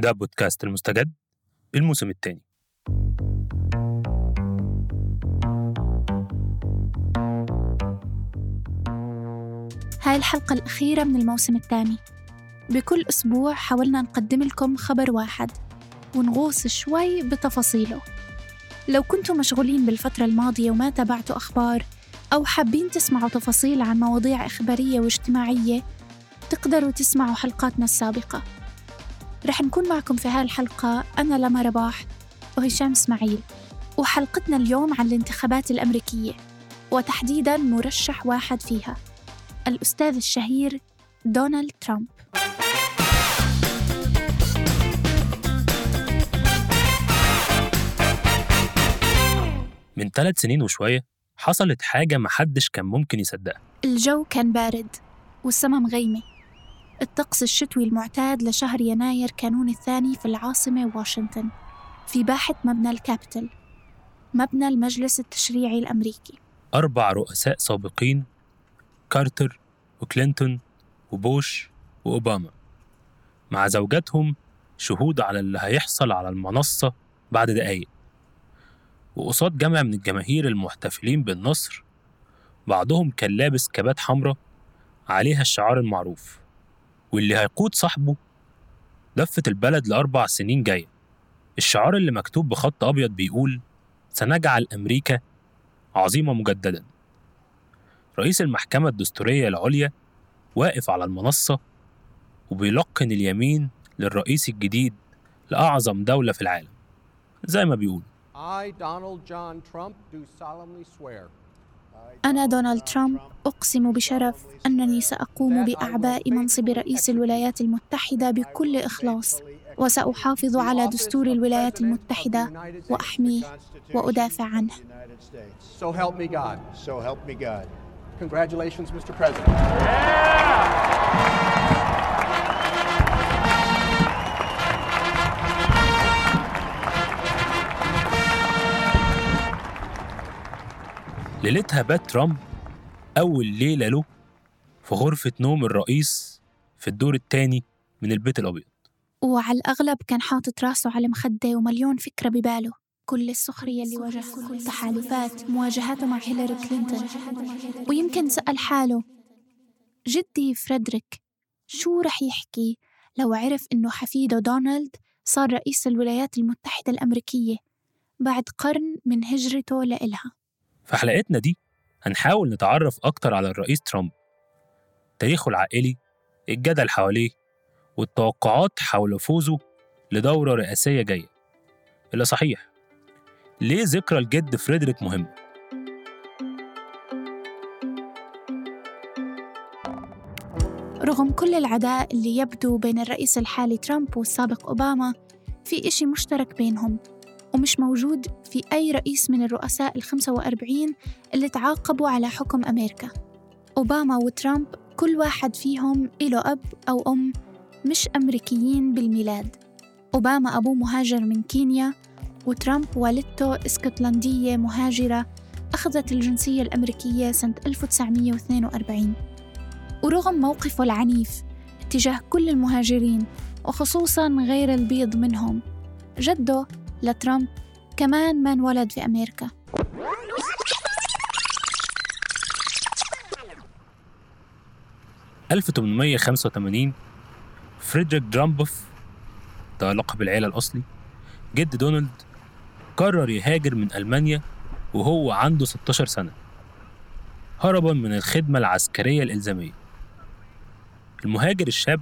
ده بودكاست المستجد. الموسم الثاني هاي الحلقة الأخيرة من الموسم الثاني. بكل أسبوع حاولنا نقدم لكم خبر واحد ونغوص شوي بتفاصيله. لو كنتم مشغولين بالفترة الماضية وما تابعتوا أخبار أو حابين تسمعوا تفاصيل عن مواضيع إخبارية واجتماعية تقدروا تسمعوا حلقاتنا السابقة. رح نكون معكم في هاي الحلقة أنا لما رباح وهشام إسماعيل وحلقتنا اليوم عن الانتخابات الأمريكية وتحديدا مرشح واحد فيها الأستاذ الشهير دونالد ترامب. من ثلاث سنين وشوية حصلت حاجة محدش كان ممكن يصدقها. الجو كان بارد والسما مغيمة. الطقس الشتوي المعتاد لشهر يناير كانون الثاني في العاصمة واشنطن في باحة مبنى الكابيتول مبنى المجلس التشريعي الأمريكي. أربع رؤساء سابقين كارتر وكلينتون وبوش وأوباما. مع زوجاتهم شهود على اللي هيحصل على المنصة بعد دقايق. وقصاد جمع من الجماهير المحتفلين بالنصر بعضهم كان لابس كبات حمراء عليها الشعار المعروف. واللي هيقود صاحبه دفة البلد لأربع سنين جاية. الشعار اللي مكتوب بخط أبيض بيقول سنجعل أمريكا عظيمة مجددا رئيس المحكمة الدستورية العليا واقف على المنصة وبيلقن اليمين للرئيس الجديد لأعظم دولة في العالم. زي ما بيقول I, Donald John Trump, do solemnly swear أنا دونالد ترامب أقسم بشرف أنني سأقوم بأعباء منصب رئيس الولايات المتحدة بكل إخلاص وسأحافظ على دستور الولايات المتحدة وأحميه وأدافع عنه So help me God. So help me God. Congratulations, Mr. President. ليلتها بات ترامب أول ليلة له في غرفة نوم الرئيس في الدور الثاني من البيت الأبيض. وعلى الأغلب كان حاطط راسه على مخدة ومليون فكرة بباله. كل السخرية اللي واجهها التحالفات مواجهاته مع هيلاري كلينتون. ويمكن سأل حاله جدي فريدريك شو رح يحكي لو عرف إنه حفيده دونالد صار رئيس الولايات المتحدة الأمريكية بعد قرن من هجرته لإلها؟ في حلقتنا دي هنحاول نتعرف أكتر على الرئيس ترامب تاريخه العائلي الجدل حواليه والتوقعات حول فوزه لدورة رئاسية جاية إلا صحيح ليه ذكرى الجد فريدريك مهم؟ رغم كل العداء اللي يبدو بين الرئيس الحالي ترامب والسابق أوباما في إشي مشترك بينهم ومش موجود في أي رئيس من الرؤساء الخمسة وأربعين اللي تعاقبوا على حكم أمريكا. أوباما وترامب كل واحد فيهم له أب أو أم مش أمريكيين بالميلاد. أوباما أبوه مهاجر من كينيا وترامب والدته إسكتلندية مهاجرة أخذت الجنسية الأمريكية سنة 1942 ورغم موقفه العنيف تجاه كل المهاجرين وخصوصا غير البيض منهم جده لترامب. كمان ما انولد في أمريكا. م 1885 فريدريك درامبف ده لقب العيلة الأصلي جد دونالد قرر يهاجر من ألمانيا وهو عنده 16 سنة. هربا من الخدمة العسكرية الإلزامية. المهاجر الشاب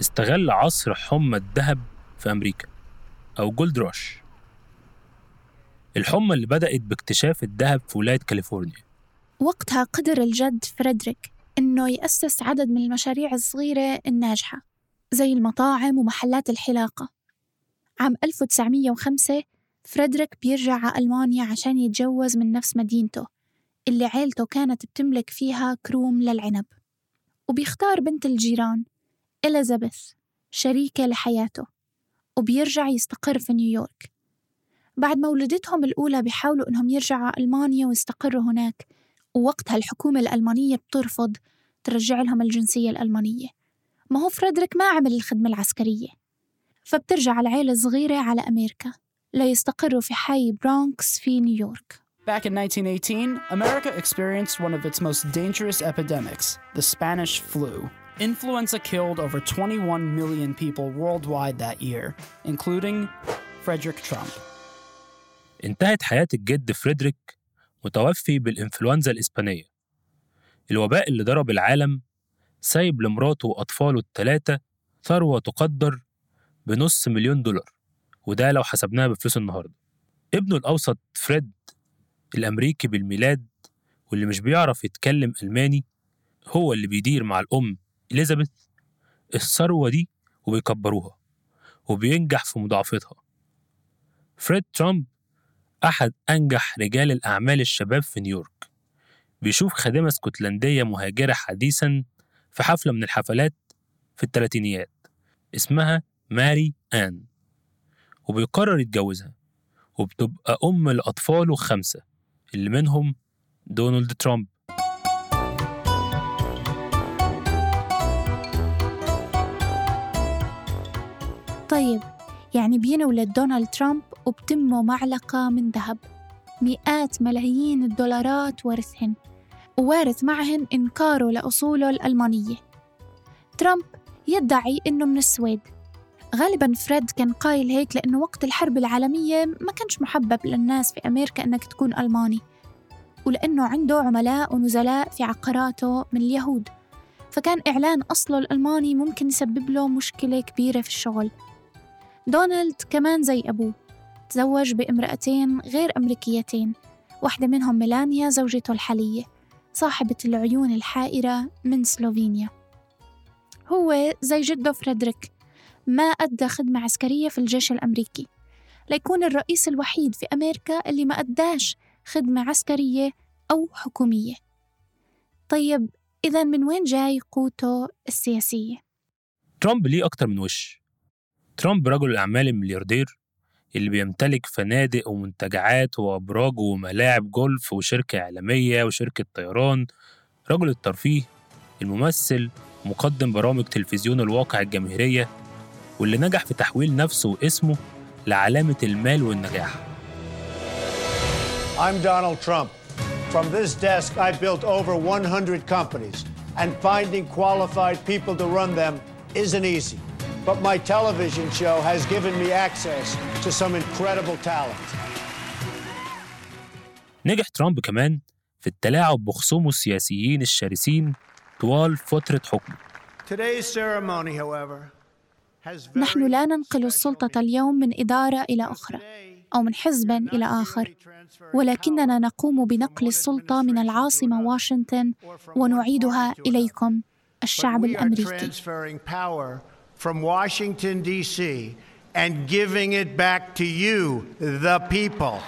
استغل عصر حمى الذهب في أمريكا. أو Gold Rush الحمى اللي بدأت باكتشاف الذهب في ولاية كاليفورنيا. وقتها قدر الجد فريدريك إنه يأسس عدد من المشاريع الصغيرة الناجحة زي المطاعم ومحلات الحلاقة. عام 1905 فريدريك بيرجع على ألمانيا عشان يتجوز من نفس مدينته اللي عيلته كانت بتملك فيها كروم للعنب. وبيختار بنت الجيران إليزابيث شريكة لحياته. وبيرجع يستقر في نيويورك. بعد ما ولدتهم الأولى بيحاولوا إنهم يرجعوا ألمانيا ويستقروا هناك ووقتها الحكومة الألمانية بترفض ترجع لهم الجنسية الألمانية. ما هو فريدريك ما عمل الخدمة العسكرية. فبترجع العيلة الصغيرة على أمريكا ليستقروا في حي برونكس في نيويورك. Back in 1918, America experienced one of its most dangerous epidemics, the Spanish flu. Influenza killed over 21 million people worldwide that year, including Frederick Trump. انتهت حياة الجد فريدريك متوفي بالإنفلونزا الإسبانية الوباء اللي ضرب العالم سايب لمراته وأطفاله الثلاثة ثروة تقدر بنص مليون دولار وده لو حسبناها بفلوس النهاردة ابنه الأوسط فريد الأمريكي بالميلاد واللي مش بيعرف يتكلم ألماني هو اللي بيدير مع الأم إليزابيث الثروة دي وبيكبروها وبينجح في مضاعفتها فريد ترامب أحد أنجح رجال الأعمال الشباب في نيويورك. بيشوف خادمة اسكتلندية مهاجرة حديثا في حفلة من الحفلات في الثلاثينيات اسمها ماري آن وبيقرر يتجوزها وبتبقى أم لأطفاله خمسة اللي منهم دونالد ترامب. طيب يعني بينولد دونالد ترامب وبتمه معلقة من ذهب. مئات ملايين الدولارات ورثهن ووارث معهن إنكاره لأصوله الألمانية. ترامب يدعي إنه من السويد. غالبا فريد كان قايل هيك لأنه وقت الحرب العالمية ما كانش محبب للناس في أمريكا إنك تكون ألماني ولأنه عنده عملاء ونزلاء في عقاراته من اليهود. فكان إعلان أصله الألماني ممكن يسبب له مشكلة كبيرة في الشغل. دونالد كمان زي أبوه تزوج بامرأتين غير أمريكيتين واحدة منهم ميلانيا زوجته الحالية صاحبة العيون الحائرة من سلوفينيا. هو زي جده فريدريك ما أدى خدمة عسكرية في الجيش الأمريكي. ليكون الرئيس الوحيد في أمريكا اللي ما أداش خدمة عسكرية أو حكومية. طيب إذا من وين جاي قوته السياسية؟ ترامب ليه أكتر من وش؟ ترامب رجل الأعمال الملياردير اللي بيمتلك فنادق ومنتجعات وأبراج وملاعب جولف وشركة إعلامية وشركة طيران رجل الترفيه الممثل مقدم برامج تلفزيون الواقع الجماهيرية واللي نجح في تحويل نفسه واسمه لعلامة المال والنجاح I'm Donald Trump. From this desk, I built over 100 companies, and finding qualified people to run them isn't easy. But my television show has given me access to some incredible talent. نجح ترامب كمان في التلاعب بخصومه السياسيين الشرسين طوال فترة حكمه. Today's ceremony, however, has very نحن لا ننقل السلطة اليوم من إدارة إلى أخرى أو من حزب إلى آخر. ولكننا نقوم بنقل السلطة من العاصمة واشنطن ونعيدها إليكم الشعب We are الأمريكي. transferring power from Washington, D.C., and giving it back to you, the people.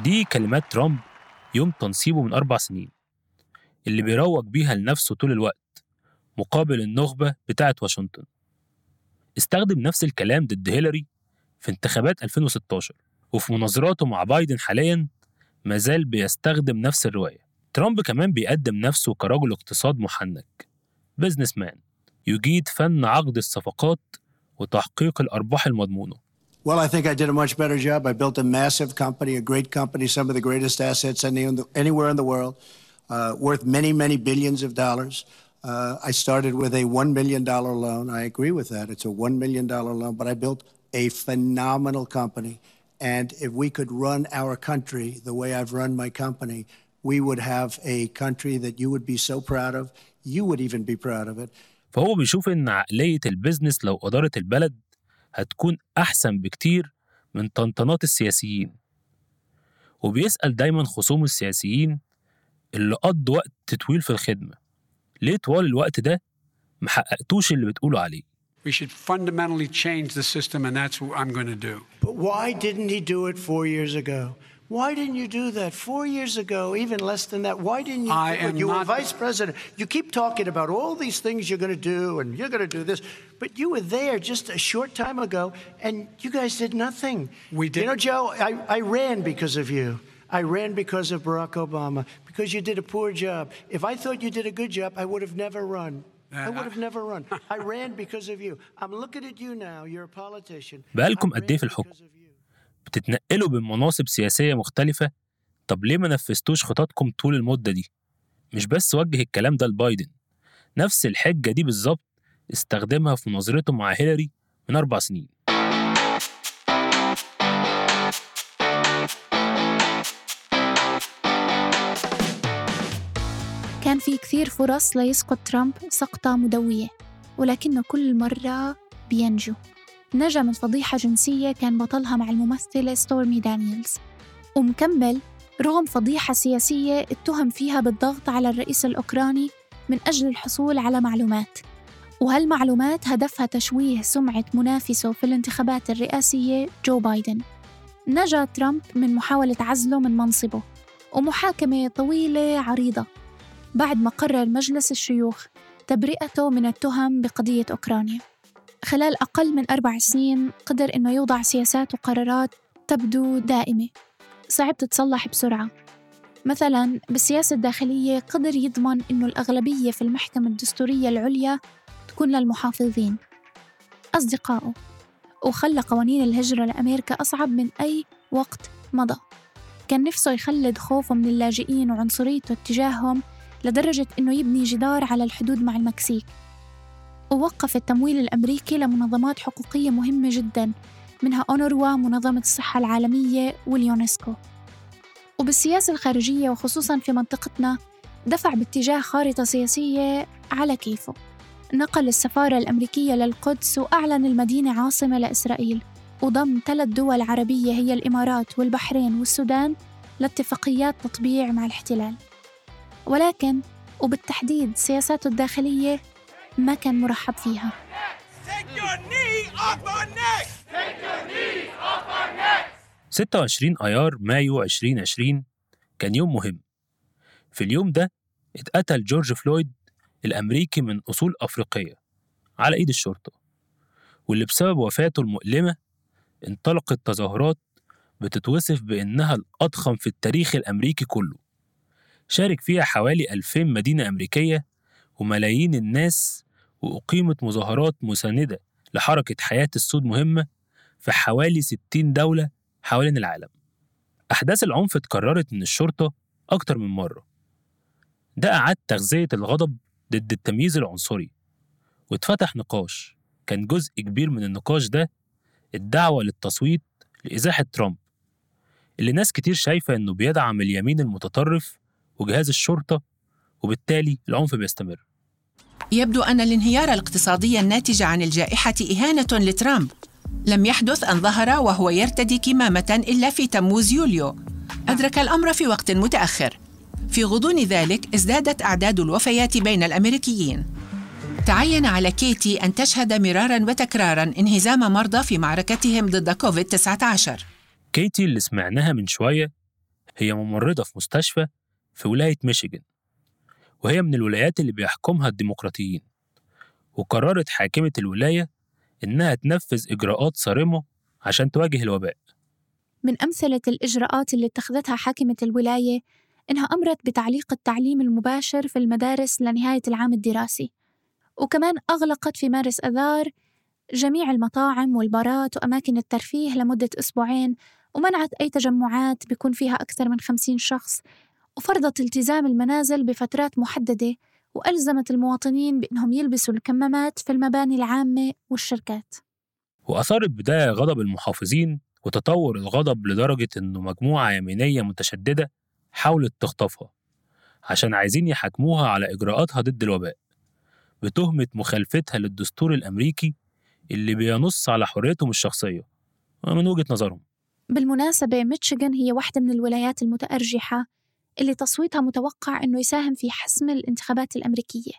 دي كلمات ترامب يوم تنصيبه من أربع سنين اللي بيروج بيها لنفسه طول الوقت مقابل النخبة بتاعة واشنطن استخدم نفس الكلام ضد هيلاري في انتخابات 2016 وفي مناظراته مع بايدن حاليا ما زال بيستخدم نفس الرواية ترامب كمان بيقدم نفسه كرجل اقتصاد محنك بزنس مان يجيد فن عقد الصفقات وتحقيق الأرباح المضمونة Well, I think I did a much better job. I built a massive company, a great company, some of the greatest assets any, anywhere in the world, uh, worth many, many billions of dollars. Uh, I started with a $1 million loan. I agree with that. It's a $1 million loan, but I built a phenomenal company. And if we could run our country the way I've run my company, we would have a country that you would be so proud of. You would even be proud of it. فهو بيشوف إن عقلية البيزنس لو أدارت البلد هتكون أحسن بكتير من طنطنات السياسيين وبيسأل دايما خصومه السياسيين اللي قضوا وقت طويل في الخدمة ليه طوال الوقت ده محققتوش اللي بتقولوا عليه We should fundamentally change the system, and that's what I'm going to do. But why didn't he do it four years ago? Why didn't you do that four years ago, even less than that? Why didn't you? I do it? am you were not- vice president. You keep talking about all these things you're going to do, and you're going to do this, but you were there just a short time ago, and you guys did nothing. We You did- know, Joe, I, I ran because of you. I ran because of Barack Obama, because you did a poor job. If I thought you did a good job, I would have never run. I would have never run. I ran because of you. I'm looking at you now. You're a politician. بقالكم I قد إيه في ran الحكم؟ بتتنقلوا بين مناصب سياسية مختلفة؟ طب ليه ما نفذتوش خططكم طول المدة دي؟ مش بس وجه الكلام ده لبايدن. نفس الحجة دي بالظبط استخدمها في مناظرته مع هيلاري من أربع سنين. كان في كثير فرص ليسقط ترامب سقطة مدوية ولكنه كل مرة بينجو. نجا من فضيحة جنسية كان بطلها مع الممثلة ستورمي دانييلز. ومكمل رغم فضيحة سياسية اتهم فيها بالضغط على الرئيس الأوكراني من أجل الحصول على معلومات. وهالمعلومات هدفها تشويه سمعة منافسه في الانتخابات الرئاسية؟ جو بايدن. نجا ترامب من محاولة عزله من منصبه. ومحاكمة طويلة عريضة. بعد ما قرر مجلس الشيوخ تبرئته من التهم بقضية أوكرانيا. خلال أقل من أربع سنين قدر إنه يوضع سياسات وقرارات تبدو دائمة. صعب تتصلح بسرعة. مثلا بالسياسة الداخلية قدر يضمن إنه الأغلبية في المحكمة الدستورية العليا تكون للمحافظين. أصدقائه. وخلى قوانين الهجرة لأمريكا أصعب من أي وقت مضى. كان نفسه يخلد خوفه من اللاجئين وعنصريته اتجاههم لدرجة إنه يبني جدار على الحدود مع المكسيك. ووقف التمويل الأمريكي لمنظمات حقوقية مهمة جدا منها أونروا منظمة الصحة العالمية واليونسكو. وبالسياسة الخارجية وخصوصا في منطقتنا دفع باتجاه خارطة سياسية على كيفه. نقل السفارة الأمريكية للقدس وأعلن المدينة عاصمة لإسرائيل. وضم ثلاث دول عربية هي الإمارات والبحرين والسودان لاتفاقيات تطبيع مع الاحتلال. ولكن وبالتحديد سياساته الداخلية ما كان مرحب فيها neck! 26 أيار مايو 2020 كان يوم مهم في اليوم ده اتقتل جورج فلويد الأمريكي من أصول أفريقية على إيد الشرطة واللي بسبب وفاته المؤلمة انطلقت تظاهرات بتتوصف بإنها الأضخم في التاريخ الأمريكي كله شارك فيها حوالي 2000 مدينة أمريكية وملايين الناس وأقيمت مظاهرات مساندة لحركة حياة السود مهمة في حوالي 60 دولة حوالين العالم. أحداث العنف اتكررت من الشرطة أكتر من مرة. ده أعاد تغذية الغضب ضد التمييز العنصري. واتفتح نقاش كان جزء كبير من النقاش ده الدعوة للتصويت لإزاحة ترامب اللي ناس كتير شايفة إنه بيدعم اليمين المتطرف وجهاز الشرطة وبالتالي العنف بيستمر. يبدو أن الانهيار الاقتصادي الناتج عن الجائحة إهانة لترامب. لم يحدث أن ظهر وهو يرتدي كمامة إلا في تموز يوليو. أدرك الأمر في وقت متأخر. في غضون ذلك ازدادت أعداد الوفيات بين الأمريكيين. تعين على كيتي أن تشهد مرارا وتكرارا انهزام مرضى في معركتهم ضد كوفيد-19 كيتي اللي سمعناها من شوية هي ممرضة في مستشفى في ولاية ميشيغان. وهي من الولايات اللي بيحكمها الديمقراطيين وقررت حاكمة الولاية إنها تنفذ إجراءات صارمة عشان تواجه الوباء. من أمثلة الإجراءات اللي اتخذتها حاكمة الولاية إنها أمرت بتعليق التعليم المباشر في المدارس لنهاية العام الدراسي وكمان أغلقت في مارس أذار جميع المطاعم والبارات وأماكن الترفيه لمدة أسبوعين ومنعت أي تجمعات بيكون فيها أكثر من خمسين شخص وفرضت التزام المنازل بفترات محددة وألزمت المواطنين بأنهم يلبسوا الكمامات في المباني العامة والشركات. وأثارت بداية غضب المحافظين وتطور الغضب لدرجة إنه مجموعة يمينية متشددة حاولت تخطفها عشان عايزين يحاكموها على إجراءاتها ضد الوباء بتهمة مخالفتها للدستور الأمريكي اللي بينص على حريتهم الشخصية. من وجهة نظرهم. بالمناسبة ميتشيغان هي واحدة من الولايات المتأرجحة اللي تصويتها متوقع أنه يساهم في حسم الانتخابات الأمريكية.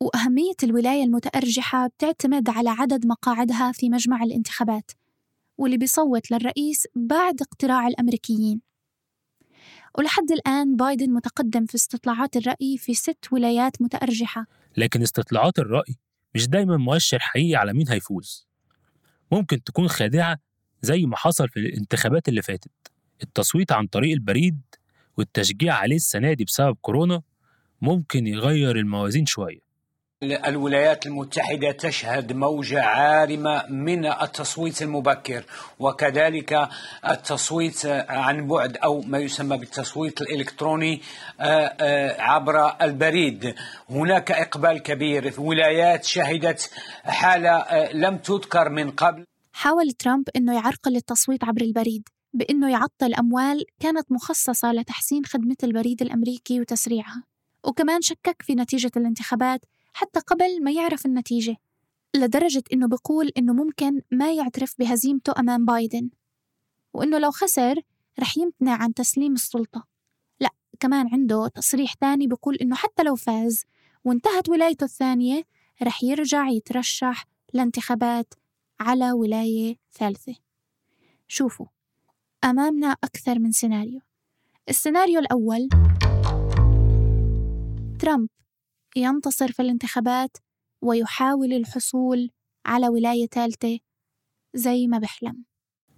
وأهمية الولاية المتأرجحة بتعتمد على عدد مقاعدها في مجمع الانتخابات واللي بيصوت للرئيس بعد اقتراع الأمريكيين. ولحد الآن بايدن متقدم في استطلاعات الرأي في ست ولايات متأرجحة. لكن استطلاعات الرأي مش دايما مؤشر حقيقي على مين هيفوز. ممكن تكون خادعة زي ما حصل في الانتخابات اللي فاتت. التصويت عن طريق البريد والتشجيع عليه السنة دي بسبب كورونا ممكن يغير الموازين شوية. الولايات المتحدة تشهد موجة عارمة من التصويت المبكر وكذلك التصويت عن بعد أو ما يسمى بالتصويت الإلكتروني آه، آه، عبر البريد. هناك إقبال كبير. في ولايات شهدت حالة آه، لم تذكر من قبل. حاول ترامب إنه يعرقل التصويت عبر البريد. بإنه يعطل أموال كانت مخصصة لتحسين خدمة البريد الأمريكي وتسريعها وكمان شكك في نتيجة الانتخابات حتى قبل ما يعرف النتيجة لدرجة إنه بيقول إنه ممكن ما يعترف بهزيمته أمام بايدن وإنه لو خسر رح يمتنع عن تسليم السلطة. لا كمان عنده تصريح تاني بيقول إنه حتى لو فاز وانتهت ولايته الثانية رح يرجع يترشح لانتخابات على ولاية ثالثة. شوفوا أمامنا أكثر من سيناريو. السيناريو الأول ترامب ينتصر في الانتخابات ويحاول الحصول على ولاية ثالثة زي ما بحلم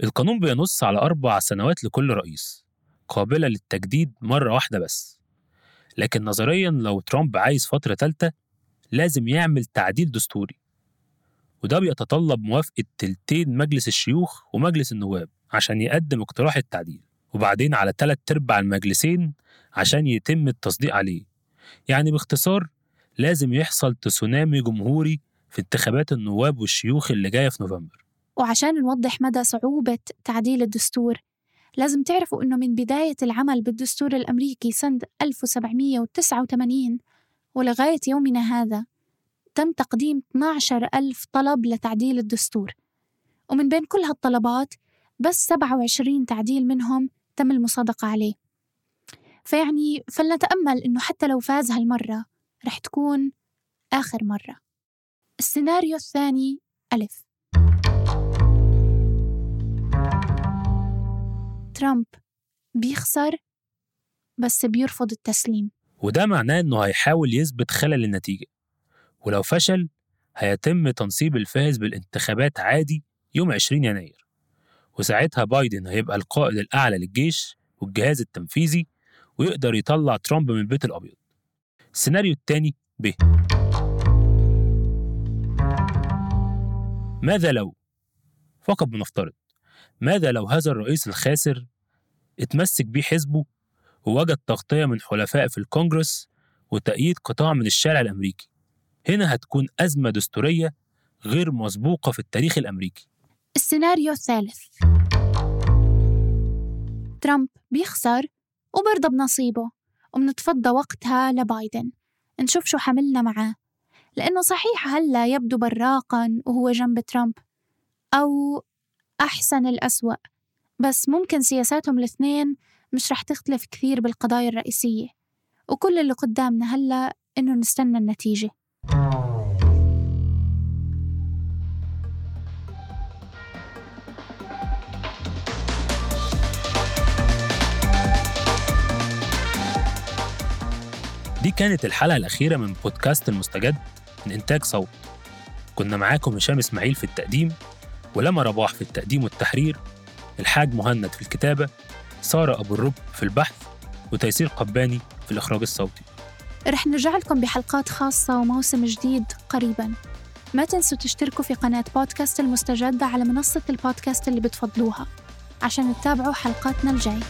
القانون بينص على أربع سنوات لكل رئيس قابلة للتجديد مرة واحدة بس. لكن نظريا لو ترامب عايز فترة تالتة لازم يعمل تعديل دستوري. وده بيتطلب موافقة تلتين مجلس الشيوخ ومجلس النواب عشان يقدم اقتراح التعديل وبعدين على تلات أرباع المجلسين عشان يتم التصديق عليه. يعني باختصار لازم يحصل تسونامي جمهوري في انتخابات النواب والشيوخ اللي جاية في نوفمبر. وعشان نوضح مدى صعوبة تعديل الدستور لازم تعرفوا إنه من بداية العمل بالدستور الأمريكي سنة 1789 ولغاية يومنا هذا تم تقديم 12 ألف طلب لتعديل الدستور. ومن بين كل هالطلبات بس 27 تعديل منهم تم المصادقة عليه. فيعني فلنتأمل إنه حتى لو فاز هالمرة رح تكون آخر مرة. السيناريو الثاني ألف. ترامب بيخسر بس بيرفض التسليم. وده معناه إنه هيحاول يثبت خلل النتيجة. ولو فشل هيتم تنصيب الفائز بالانتخابات عادي يوم 20 يناير. وساعتها بايدن هيبقى القائد الأعلى للجيش والجهاز التنفيذي ويقدر يطلع ترامب من البيت الأبيض. السيناريو الثاني ب. ماذا لو؟ فقط بنفترض. ماذا لو هذا الرئيس الخاسر اتمسك بيه حزبه ووجد تغطية من حلفاء في الكونجرس وتأييد قطاع من الشارع الأمريكي؟ هنا هتكون أزمة دستورية غير مسبوقة في التاريخ الأمريكي. السيناريو الثالث. ترامب بيخسر وبرضى بنصيبه ومنتفضى وقتها لبايدن. نشوف شو حملنا معاه. لأنه صحيح هلأ يبدو براقا وهو جنب ترامب أو أحسن الأسوأ. بس ممكن سياساتهم الاثنين مش رح تختلف كثير بالقضايا الرئيسية. وكل اللي قدامنا هلأ إنه نستنى النتيجة. دي كانت الحلقة الأخيرة من بودكاست المستجد من إنتاج صوت. كنا معاكم هشام إسماعيل في التقديم ولما رباح في التقديم والتحرير الحاج مهند في الكتابة سارة أبو الرب في البحث وتيسير قباني في الإخراج الصوتي. رح نرجع لكم بحلقات خاصة وموسم جديد قريبا. ما تنسوا تشتركوا في قناة بودكاست المستجد على منصة البودكاست اللي بتفضلوها عشان تتابعوا حلقاتنا الجاي.